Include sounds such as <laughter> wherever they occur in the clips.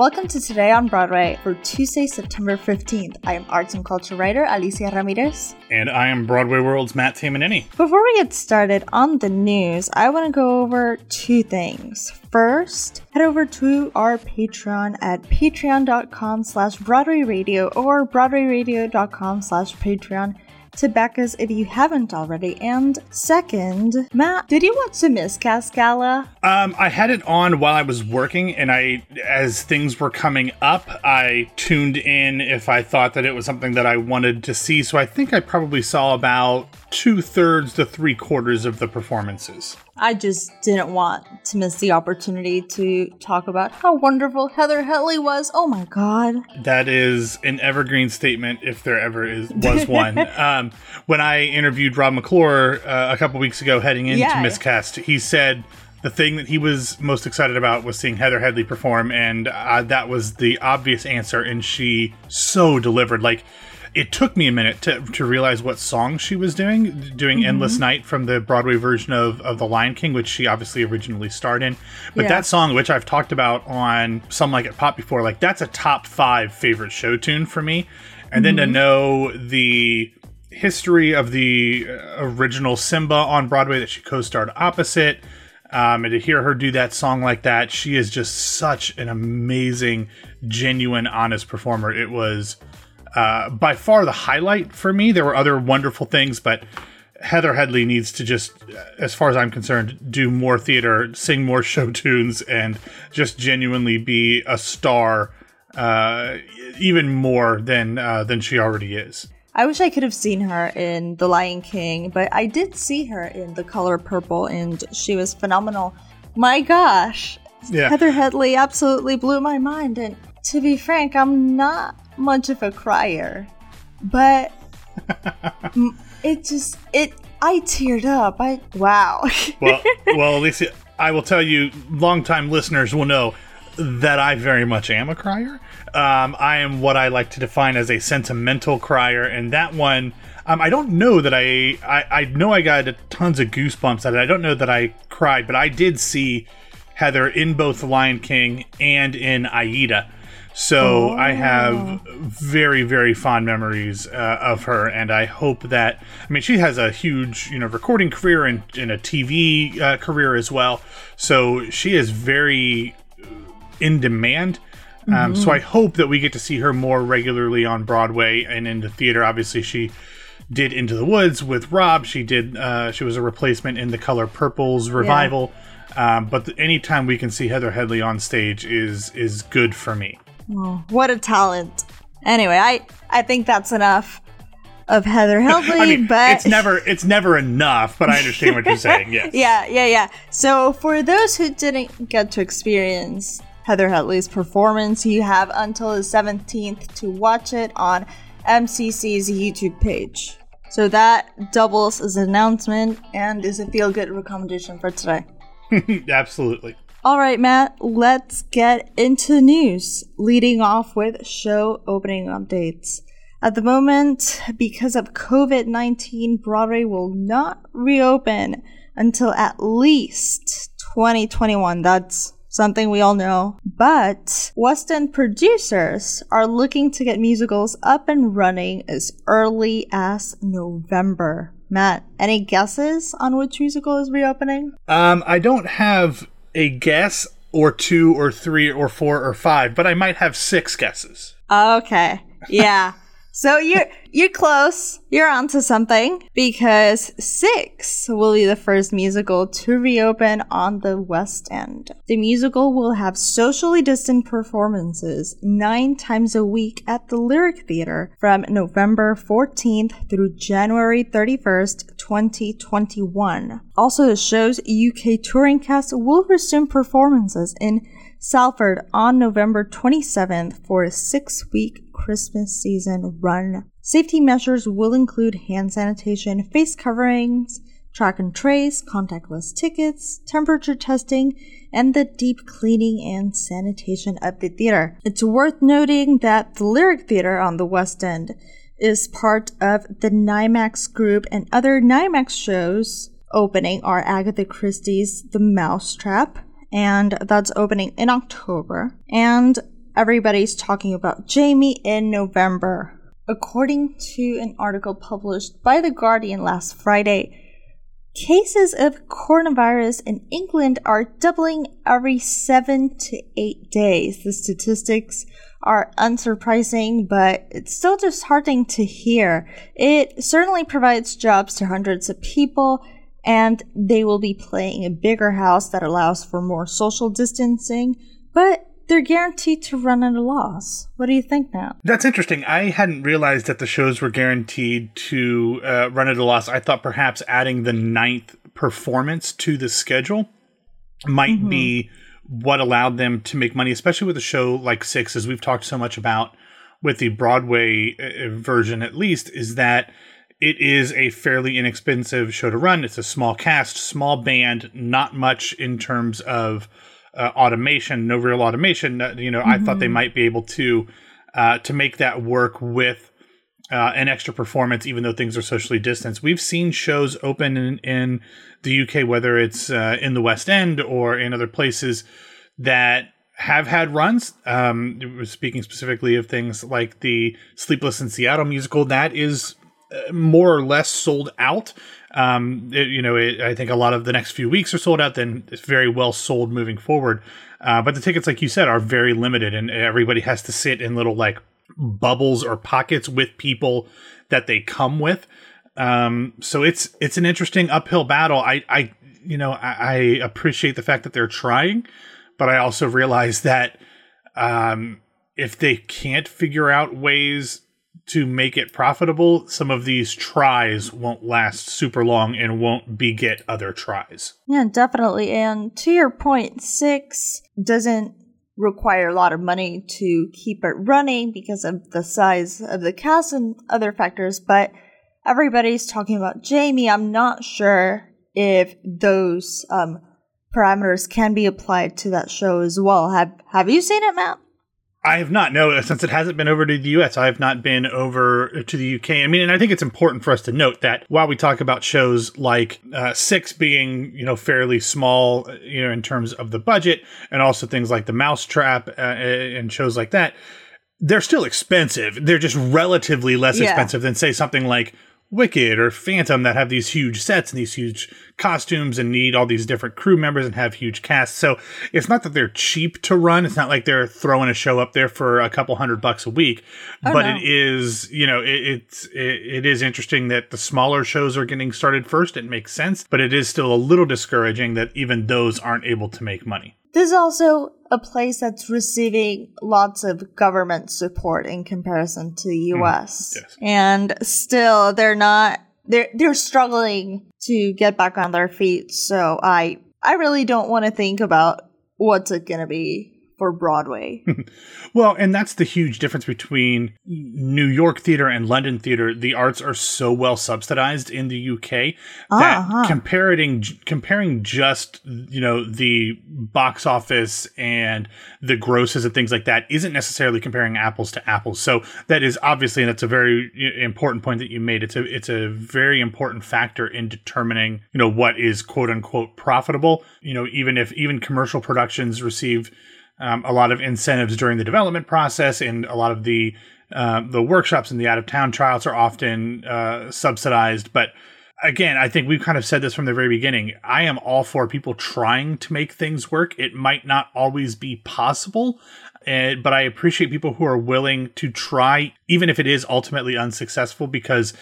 Welcome to Today on Broadway for Tuesday, September 15th. I am arts and culture writer Alicia Ramirez. And I am Broadway World's Matt Tamanini. Before we get started on the news, I want to go over two things. First, head over to our Patreon at patreon.com slash Broadway Radio or broadwayradio.com slash Patreon to back us if you haven't already. And second, Matt, did you watch the Miscast Gala? Um, I had it on while I was working, and I, as things were coming up, I tuned in if I thought that it was something that I wanted to see. So I think I probably saw about two thirds to three quarters of the performances. I just didn't want to miss the opportunity to talk about how wonderful Heather Headley was. Oh my god. That is an evergreen statement if there ever is was one. <laughs> um, when I interviewed Rob McClure uh, a couple weeks ago heading into Yeah. Miscast, he said the thing that he was most excited about was seeing Heather Headley perform, and uh, that was the obvious answer, and she so delivered. Like, it took me a minute to, to realize what song she was doing, doing Endless Night from the Broadway version of, of The Lion King, which she obviously originally starred in. But Yeah. that song, which I've talked about on Some Like It Pop before, like that's a top five favorite show tune for me. And then to know the history of the uh, original Simba on Broadway that she co-starred opposite, um, and to hear her do that song like that, she is just such an amazing, genuine, honest performer. It was uh, by far the highlight for me. There were other wonderful things, but Heather Headley needs to just, as far as I'm concerned, do more theater, sing more show <laughs> tunes, and just genuinely be a star, uh, even more than uh, than she already is. I wish I could have seen her in The Lion King, but I did see her in The Color Purple and she was phenomenal. My gosh. Yeah. Heather Headley absolutely blew my mind and to be frank, I'm not much of a crier. But <laughs> it just it I teared up. I wow. <laughs> Well, well, Alicia, I will tell you, longtime listeners will know that I very much am a crier. Um, I am what I like to define as a sentimental crier, and that one, um, I don't know that I, I, I know I got tons of goosebumps at it. I don't know that I cried, but I did see Heather in both Lion King and in Aida. So I have very, very fond memories uh, of her, and I hope that. I mean, she has a huge, you know, recording career and, and a TV uh, career as well. So she is very in demand. Um, so I hope that we get to see her more regularly on Broadway and in the theater. Obviously, she did Into the Woods with Rob. She did. Uh, she was a replacement in the Color Purple's revival. Um, but the, anytime we can see Heather Headley on stage is is good for me. what a talent. Anyway, I I think that's enough of Heather <laughs> Headley, I mean, but it's <laughs> never it's never enough. But I understand what you're saying. Yes. <laughs> yeah, yeah, yeah. So for those who didn't get to experience Heather Headley's performance, you have until the 17th to watch it on MCC's YouTube page. So that doubles as an announcement and is a feel good recommendation for today. <laughs> Absolutely. All right, Matt, let's get into the news, leading off with show opening updates. At the moment, because of COVID 19, Broadway will not reopen until at least 2021. That's something we all know. But West End producers are looking to get musicals up and running as early as November. Matt, any guesses on which musical is reopening? Um, I don't have a guess or two or three or four or five, but I might have six guesses. Okay. Yeah. <laughs> so you're you're close. You're onto something because Six will be the first musical to reopen on the West End. The musical will have socially distant performances nine times a week at the Lyric Theater from November 14th through January 31st, 2021. Also, the show's UK touring cast will resume performances in Salford on November 27th for a six week Christmas season run. Safety measures will include hand sanitation, face coverings, track and trace, contactless tickets, temperature testing, and the deep cleaning and sanitation of the theater. It's worth noting that the Lyric Theater on the West End is part of the Nimax group, and other Nimax shows opening are Agatha Christie's The Mousetrap, and that's opening in October. And everybody's talking about Jamie in November. According to an article published by The Guardian last Friday, cases of coronavirus in England are doubling every seven to eight days. The statistics are unsurprising, but it's still disheartening to hear. It certainly provides jobs to hundreds of people, and they will be playing a bigger house that allows for more social distancing, but they're guaranteed to run at a loss. What do you think now? That's interesting. I hadn't realized that the shows were guaranteed to uh, run at a loss. I thought perhaps adding the ninth performance to the schedule might mm-hmm. be what allowed them to make money, especially with a show like Six, as we've talked so much about with the Broadway uh, version, at least, is that it is a fairly inexpensive show to run. It's a small cast, small band, not much in terms of uh, automation, no real automation. Uh, you know, mm-hmm. I thought they mm-hmm. might be able to uh, to make that work with uh, an extra performance, even though things are socially distanced. We've seen shows open in, in the UK, whether it's uh, in the West End or in other places that have had runs. Um, speaking specifically of things like the Sleepless in Seattle musical, that is more or less sold out. Um, it, you know, it, I think a lot of the next few weeks are sold out. Then it's very well sold moving forward. Uh, but the tickets, like you said, are very limited, and everybody has to sit in little like bubbles or pockets with people that they come with. Um, so it's it's an interesting uphill battle. I I you know I, I appreciate the fact that they're trying, but I also realize that um, if they can't figure out ways to make it profitable, some of these tries won't last super long and won't beget other tries. Yeah, definitely. And to your point, six doesn't require a lot of money to keep it running because of the size of the cast and other factors, but everybody's talking about Jamie. I'm not sure if those um, parameters can be applied to that show as well. Have Have you seen it, Matt? I have not. No, since it hasn't been over to the U.S., I have not been over to the U.K. I mean, and I think it's important for us to note that while we talk about shows like uh, Six being, you know, fairly small, uh, you know, in terms of the budget, and also things like The Mousetrap uh, and shows like that, they're still expensive. They're just relatively less yeah. expensive than, say, something like Wicked or Phantom that have these huge sets and these huge costumes and need all these different crew members and have huge casts. So it's not that they're cheap to run. It's not like they're throwing a show up there for a couple hundred bucks a week. Oh, but no. it is, you know, it, it's it, it is interesting that the smaller shows are getting started first. It makes sense, but it is still a little discouraging that even those aren't able to make money. This is also a place that's receiving lots of government support in comparison to the US. Mm, yes. And still they're not they're they're struggling to get back on their feet. So I I really don't want to think about what's it going to be for Broadway. <laughs> well, and that's the huge difference between New York theater and London theater. The arts are so well subsidized in the UK that uh-huh. comparing comparing just you know the box office and the grosses and things like that isn't necessarily comparing apples to apples. So that is obviously and that's a very important point that you made. It's a it's a very important factor in determining you know what is quote unquote profitable. You know even if even commercial productions receive um, a lot of incentives during the development process, and a lot of the uh, the workshops and the out of town trials are often uh, subsidized. But again, I think we've kind of said this from the very beginning. I am all for people trying to make things work. It might not always be possible, uh, but I appreciate people who are willing to try, even if it is ultimately unsuccessful, because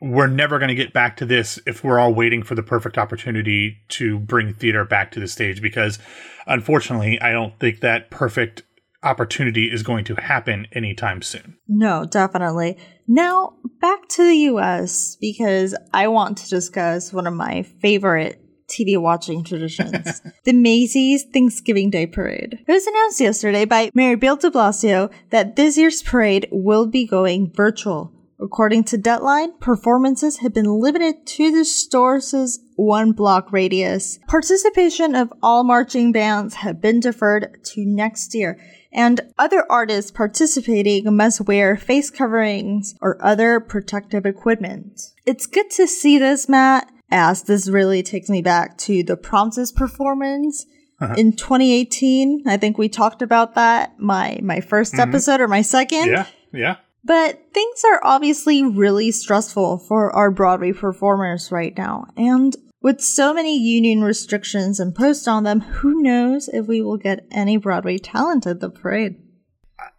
we're never going to get back to this if we're all waiting for the perfect opportunity to bring theater back to the stage because unfortunately i don't think that perfect opportunity is going to happen anytime soon no definitely now back to the us because i want to discuss one of my favorite TV watching traditions. <laughs> the Macy's Thanksgiving Day Parade. It was announced yesterday by Mayor Bill de Blasio that this year's parade will be going virtual. According to Deadline, performances have been limited to the store's one block radius. Participation of all marching bands have been deferred to next year, and other artists participating must wear face coverings or other protective equipment. It's good to see this, Matt, as this really takes me back to the Promises performance uh-huh. in 2018. I think we talked about that my my 1st mm-hmm. episode or my second. Yeah, yeah. But things are obviously really stressful for our Broadway performers right now, and with so many union restrictions imposed on them, who knows if we will get any Broadway talent at the parade?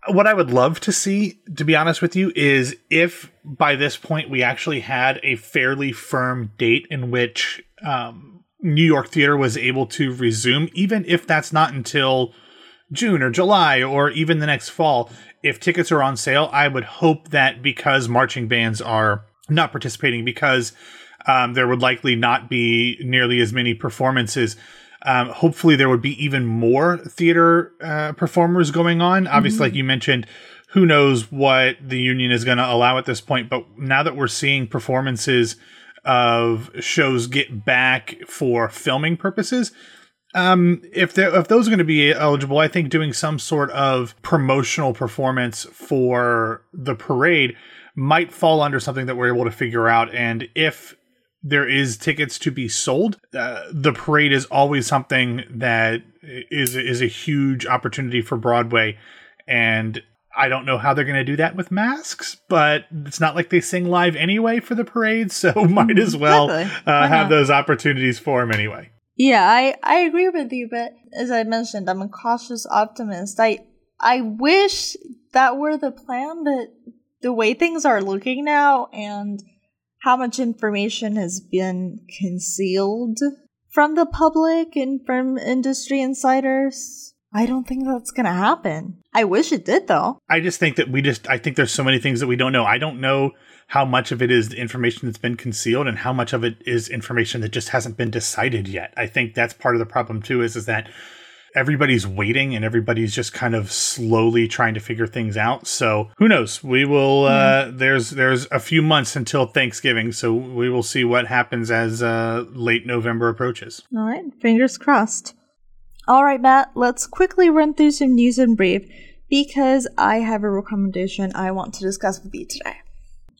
What I would love to see, to be honest with you, is if by this point we actually had a fairly firm date in which um, New York theater was able to resume, even if that's not until June or July or even the next fall. If tickets are on sale, I would hope that because marching bands are not participating, because um, there would likely not be nearly as many performances. Um, hopefully, there would be even more theater uh, performers going on. Mm-hmm. Obviously, like you mentioned, who knows what the union is going to allow at this point. But now that we're seeing performances of shows get back for filming purposes, um, if if those are going to be eligible, I think doing some sort of promotional performance for the parade might fall under something that we're able to figure out. And if there is tickets to be sold. Uh, the parade is always something that is is a huge opportunity for Broadway, and I don't know how they're going to do that with masks, but it's not like they sing live anyway for the parade, so <laughs> might as well uh, have those opportunities for them anyway. Yeah, I I agree with you, but as I mentioned, I'm a cautious optimist. I I wish that were the plan, but the way things are looking now and how much information has been concealed from the public and from industry insiders. I don't think that's going to happen. I wish it did, though. I just think that we just, I think there's so many things that we don't know. I don't know how much of it is information that's been concealed and how much of it is information that just hasn't been decided yet. I think that's part of the problem, too, is, is that everybody's waiting and everybody's just kind of slowly trying to figure things out. So who knows? We will. Uh, mm. There's there's a few months until Thanksgiving, so we will see what happens as uh, late November approaches. All right, fingers crossed. All right, Matt. Let's quickly run through some news and brief because I have a recommendation I want to discuss with you today.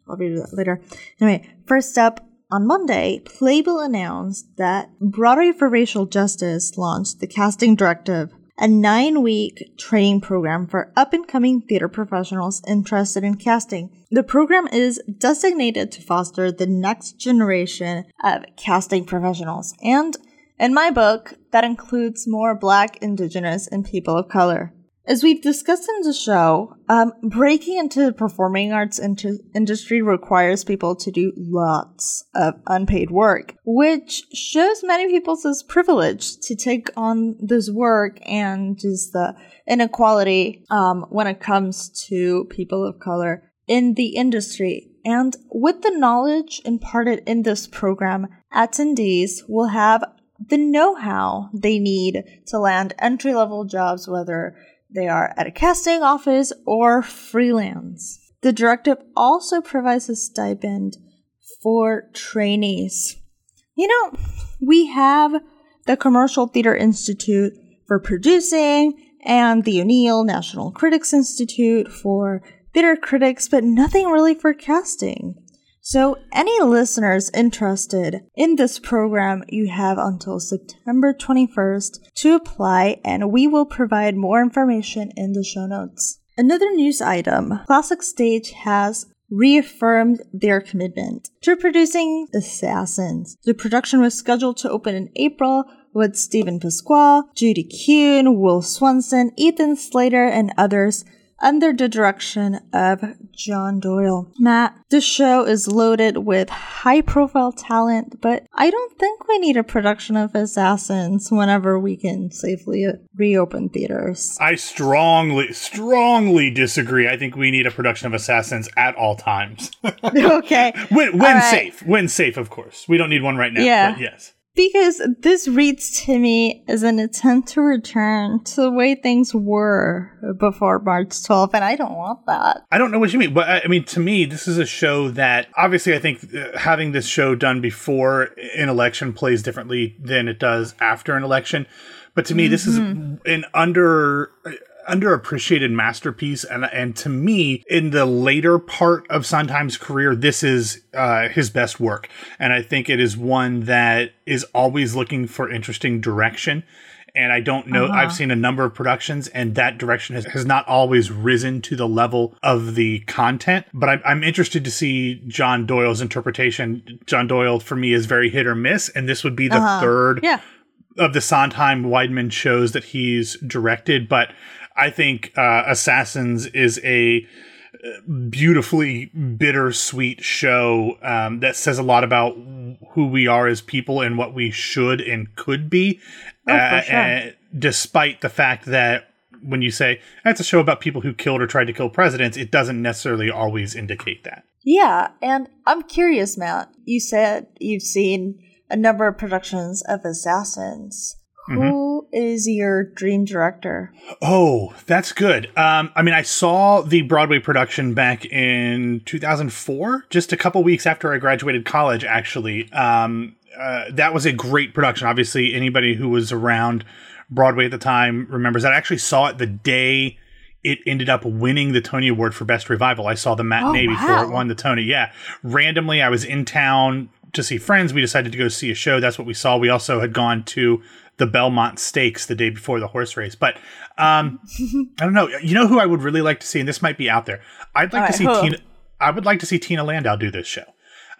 I'll read that later. Anyway, first up, on Monday, Playbill announced that Broadway for Racial Justice launched the Casting Directive, a nine week training program for up and coming theater professionals interested in casting. The program is designated to foster the next generation of casting professionals, and in my book, that includes more Black, Indigenous, and people of color. As we've discussed in the show, um, breaking into the performing arts into industry requires people to do lots of unpaid work, which shows many people as privilege to take on this work and just the inequality um, when it comes to people of color in the industry. And with the knowledge imparted in this program, attendees will have the know how they need to land entry level jobs, whether they are at a casting office or freelance. The directive also provides a stipend for trainees. You know, we have the Commercial Theater Institute for producing and the O'Neill National Critics Institute for theater critics, but nothing really for casting. So, any listeners interested in this program, you have until September 21st to apply, and we will provide more information in the show notes. Another news item Classic Stage has reaffirmed their commitment to producing Assassins. The production was scheduled to open in April with Steven Pasquale, Judy Kuhn, Will Swenson, Ethan Slater, and others under the direction of John Doyle. Matt, the show is loaded with high profile talent, but I don't think we need a production of Assassins whenever we can safely reopen theaters. I strongly, strongly disagree. I think we need a production of Assassins at all times. <laughs> <laughs> okay. when when right. safe. When safe, of course. We don't need one right now, yeah. yes because this reads to me as an attempt to return to the way things were before March 12th, and I don't want that. I don't know what you mean, but I mean, to me, this is a show that obviously I think uh, having this show done before an election plays differently than it does after an election. But to me, mm-hmm. this is mm-hmm. an under underappreciated masterpiece and and to me in the later part of Sondheim's career this is uh, his best work and I think it is one that is always looking for interesting direction and I don't know. Uh-huh. I've seen a number of productions, and that direction has, has not always risen to the level of the content. But I'm, I'm interested to see John Doyle's interpretation. John Doyle, for me, is very hit or miss, and this would be the Uh-huh. third Yeah. of the Sondheim Weidman shows that he's directed. But I think uh, Assassins is a beautifully bittersweet show um, that says a lot about who we are as people and what we should and could be. Oh, for Uh, sure. uh, despite the fact that when you say that's a show about people who killed or tried to kill presidents, it doesn't necessarily always indicate that. Yeah, and I'm curious, Matt. You said you've seen a number of productions of Assassins. Who is your dream director? Oh, that's good. Um, I mean, I saw the Broadway production back in 2004, just a couple weeks after I graduated college, actually. Um, uh, that was a great production. Obviously, anybody who was around Broadway at the time remembers that. I actually saw it the day it ended up winning the Tony Award for Best Revival. I saw the matinee Oh, before wow. it won the Tony. Yeah. Randomly, I was in town to see friends. We decided to go see a show. That's what we saw. We also had gone to the Belmont Stakes the day before the horse race. But um, I don't know. You know who I would really like to see, and this might be out there. I'd like All to see who? Tina. I would like to see Tina Landau do this show.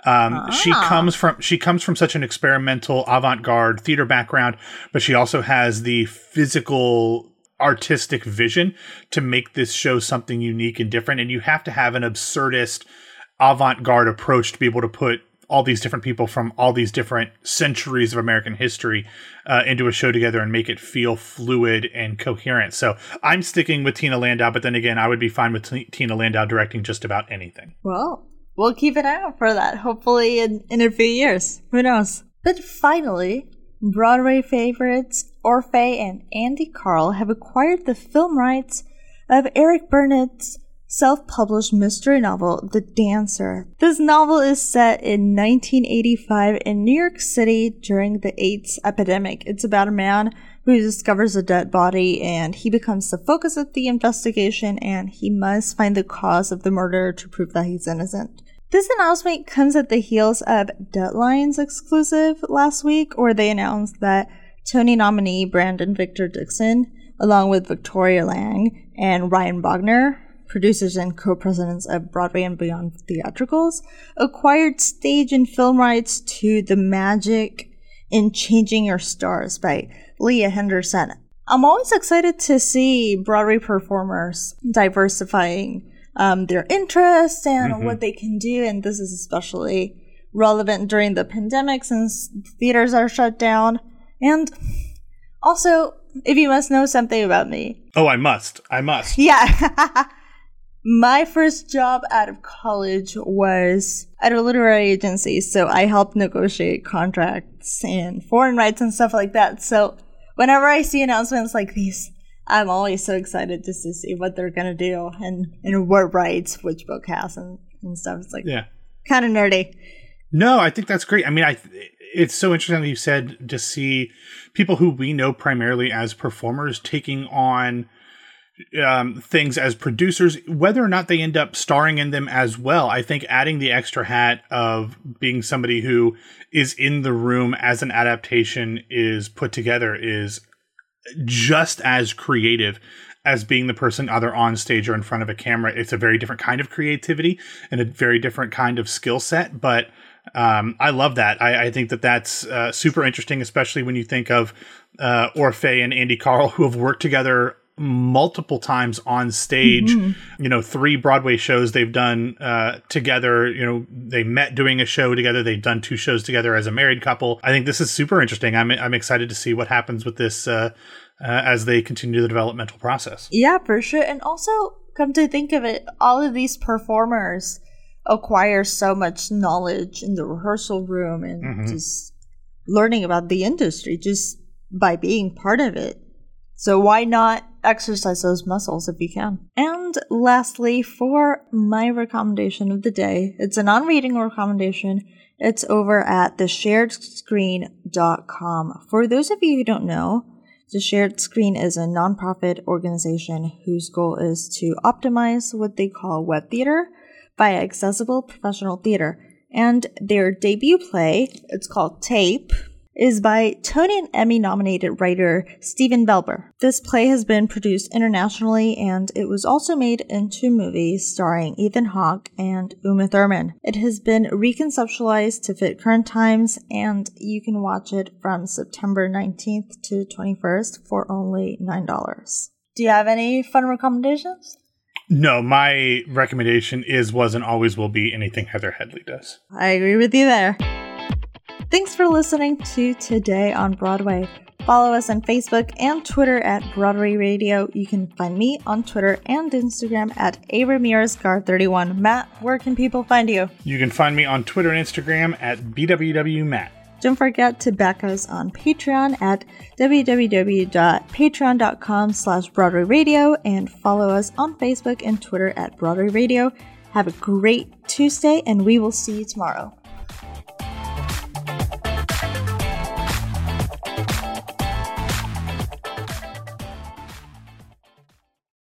Um, She Ah. comes from she comes from such an experimental avant-garde theater background, but she also has the physical artistic vision to make this show something unique and different. And you have to have an absurdist avant-garde approach to be able to put all these different people from all these different centuries of American history uh, into a show together and make it feel fluid and coherent. So I'm sticking with Tina Landau, but then again, I would be fine with T- Tina Landau directing just about anything. Well, we'll keep an eye out for that. Hopefully, in, in a few years. Who knows? But finally, Broadway favorites Orfeh and Andy Karl have acquired the film rights of Eric Burnett's self published mystery novel, The Dancer. This novel is set in 1985 in New York City during the AIDS epidemic. It's about a man who discovers a dead body and he becomes the focus of the investigation and he must find the cause of the murder to prove that he's innocent. This announcement comes at the heels of Deadline's exclusive last week, where they announced that Tony nominee Brandon Victor Dixon, along with Victoria Lang and Ryan Wagner, producers and co-presidents of Broadway and Beyond Theatricals, acquired stage and film rights to The Magic in Changing Your Stars by Leah Henderson. I'm always excited to see Broadway performers diversifying um, their interests and what they can do, and this is especially relevant during the pandemic since theaters are shut down. And also, if you must know something about me, Oh, I must. I must. yeah. <laughs> My first job out of college was at a literary agency, so I helped negotiate contracts and foreign rights and stuff like that. So whenever I see announcements like these, I'm always so excited just to see what they're gonna do and, and what rights which book has and, and stuff. It's like Yeah. kind of nerdy. No, I think that's great. I mean, I it's so interesting that you said to see people who we know primarily as performers taking on um, things as producers, whether or not they end up starring in them as well. I think adding the extra hat of being somebody who is in the room as an adaptation is put together is just as creative as being the person either on stage or in front of a camera. It's a very different kind of creativity and a very different kind of skill set, but um, I love that. I, I think that that's uh, super interesting, especially when you think of uh, Orfeh and Andy Karl, who have worked together multiple times on stage. You know, three Broadway shows they've done uh, together. You know, they met doing a show together. They've done two shows together as a married couple. I think this is super interesting. I'm I'm excited to see what happens with this uh, uh, as they continue the developmental process. Yeah, for sure. And also, come to think of it, all of these performers acquire so much knowledge in the rehearsal room and Mhm. just learning about the industry just by being part of it. So why not exercise those muscles if you can? And lastly, for my recommendation of the day, it's a non-reading recommendation. It's over at thesharedscreen.com. For those of you who don't know, the Shared Screen is a nonprofit organization whose goal is to optimize what they call web theater via accessible professional theater. And their debut play, it's called Tape, is by Tony and Emmy nominated writer Stephen Belber. This play has been produced internationally and it was also made into movies starring Ethan Hawke and Uma Thurman. It has been reconceptualized to fit current times and you can watch it from September 19th to 21st for only $9. Do you have any fun recommendations? No, my recommendation is, was, and always will be anything Heather Headley does. I agree with you there. Thanks for listening to Today on Broadway. Follow us on Facebook and Twitter at Broadway Radio. You can find me on Twitter and Instagram at A Ramirezcar31. Matt, where can people find you? You can find me on Twitter and Instagram at BWWMatt. Don't forget to back us on Patreon at www.patreon.com slash Broadway Radio and follow us on Facebook and Twitter at Broadway Radio. Have a great Tuesday and we will see you tomorrow.